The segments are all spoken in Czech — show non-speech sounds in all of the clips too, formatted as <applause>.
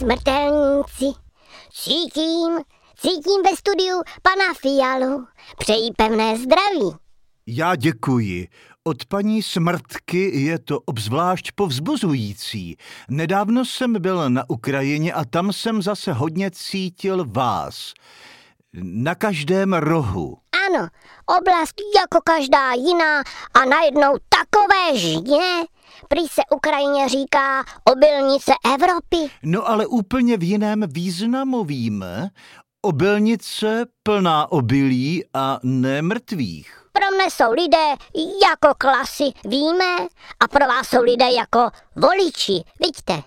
smrtelníci. Cítím, cítím ve studiu pana Fialu. Přeji pevné zdraví. Já děkuji. Od paní Smrtky je to obzvlášť povzbuzující. Nedávno jsem byl na Ukrajině a tam jsem zase hodně cítil vás. Na každém rohu. Ano, oblast jako každá jiná a najednou takové žně. Prý se Ukrajině říká obilnice Evropy. No ale úplně v jiném významu víme. Obilnice plná obilí a ne mrtvých. Pro mne jsou lidé jako klasy, víme, a pro vás jsou lidé jako voliči, vidíte.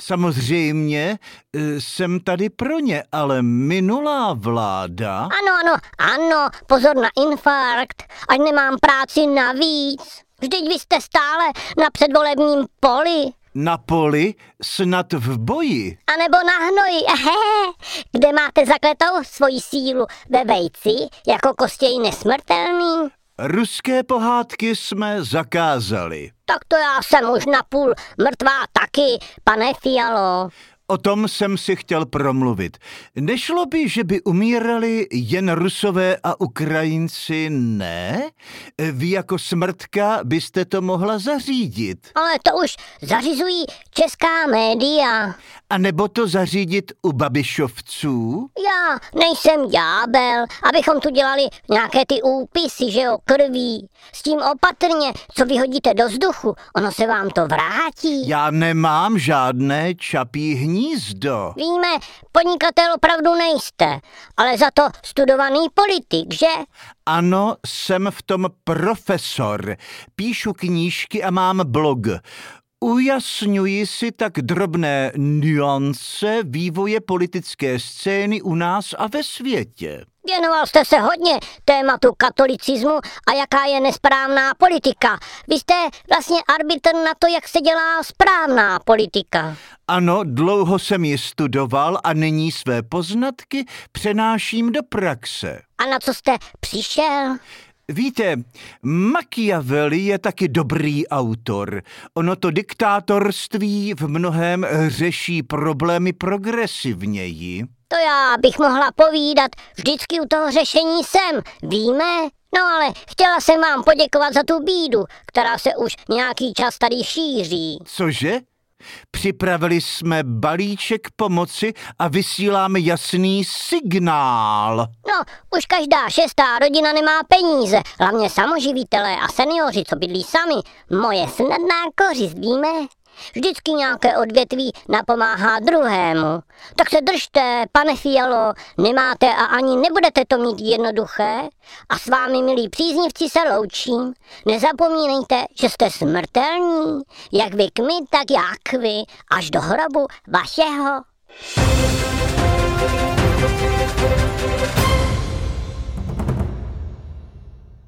Samozřejmě e, jsem tady pro ně, ale minulá vláda... Ano, ano, ano, pozor na infarkt, ať nemám práci navíc. Vždyť vy jste stále na předvolebním poli. Na poli, snad v boji. A nebo na hnoji, ehe, <laughs> kde máte zakletou svoji sílu ve vejci, jako kostěj nesmrtelný. Ruské pohádky jsme zakázali. Tak to já jsem už napůl mrtvá taky, pane Fialo. O tom jsem si chtěl promluvit. Nešlo by, že by umírali jen Rusové a Ukrajinci, ne? Vy jako smrtka byste to mohla zařídit. Ale to už zařizují česká média. A nebo to zařídit u Babišovců? Já nejsem ďábel, abychom tu dělali nějaké ty úpisy, že jo, krví. S tím opatrně, co vyhodíte do vzduchu, ono se vám to vrátí. Já nemám žádné čapí hnízdo. Víme, podnikatel opravdu nejste, ale za to studovaný politik, že? Ano, jsem v tom profesor. Píšu knížky a mám blog. Ujasňuji si tak drobné nuance vývoje politické scény u nás a ve světě. Věnoval jste se hodně tématu katolicismu a jaká je nesprávná politika. Vy jste vlastně arbitr na to, jak se dělá správná politika. Ano, dlouho jsem ji studoval a nyní své poznatky přenáším do praxe. A na co jste přišel? Víte, Machiavelli je taky dobrý autor. Ono to diktátorství v mnohem řeší problémy progresivněji. To já bych mohla povídat, vždycky u toho řešení jsem, víme? No ale chtěla jsem vám poděkovat za tu bídu, která se už nějaký čas tady šíří. Cože? Připravili jsme balíček pomoci a vysíláme jasný signál. No, už každá šestá rodina nemá peníze, hlavně samoživitelé a seniori, co bydlí sami. Moje snadná kořist, víme? Vždycky nějaké odvětví napomáhá druhému. Tak se držte, pane Fialo, nemáte a ani nebudete to mít jednoduché. A s vámi, milí příznivci, se loučím. Nezapomínejte, že jste smrtelní, jak vy k my, tak já k vy, až do hrobu vašeho. thank you